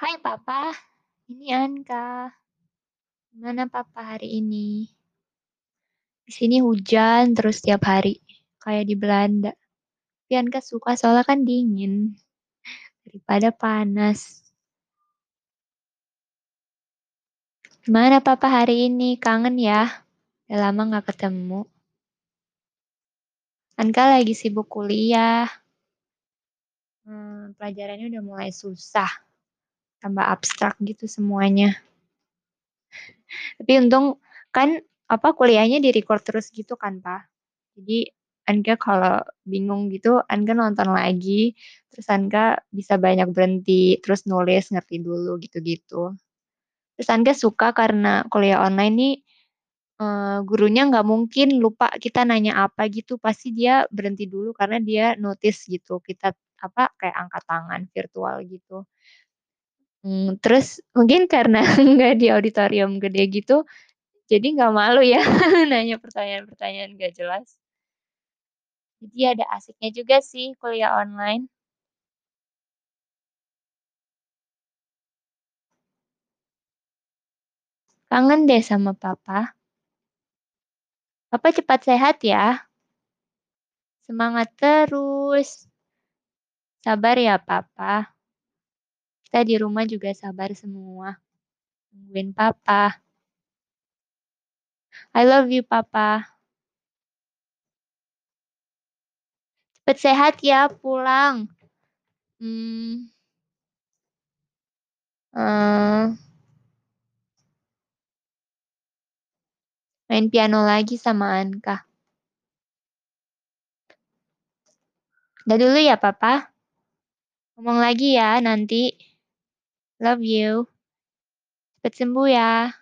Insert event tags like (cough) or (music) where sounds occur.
Hai papa, ini Anka. Gimana papa hari ini? Di sini hujan terus tiap hari, kayak di Belanda. Tapi Anka suka soalnya kan dingin, daripada panas. Gimana papa hari ini? Kangen ya? Udah lama nggak ketemu. Anka lagi sibuk kuliah. Hmm, pelajarannya udah mulai susah. Tambah abstrak gitu semuanya. Tapi untung kan apa kuliahnya di record terus gitu kan, Pak. Jadi Anka kalau bingung gitu, Anka nonton lagi, terus Anka bisa banyak berhenti, terus nulis, ngerti dulu gitu-gitu. Terus Anka suka karena kuliah online nih, uh, gurunya nggak mungkin lupa kita nanya apa gitu, pasti dia berhenti dulu karena dia notice gitu, kita apa kayak angkat tangan virtual gitu. Hmm, terus mungkin karena (laughs) nggak di auditorium gede gitu, jadi nggak malu ya (laughs) nanya pertanyaan-pertanyaan nggak jelas. Jadi ada asiknya juga sih kuliah online. Kangen deh sama papa. Papa cepat sehat ya. Semangat terus. Sabar ya papa. Kita di rumah juga sabar semua. Tungguin papa. I love you papa. Cepet sehat ya pulang. Hmm. Uh, main piano lagi sama Anka. Udah dulu ya, Papa. Ngomong lagi ya nanti. Love you. Cepet sembuh ya.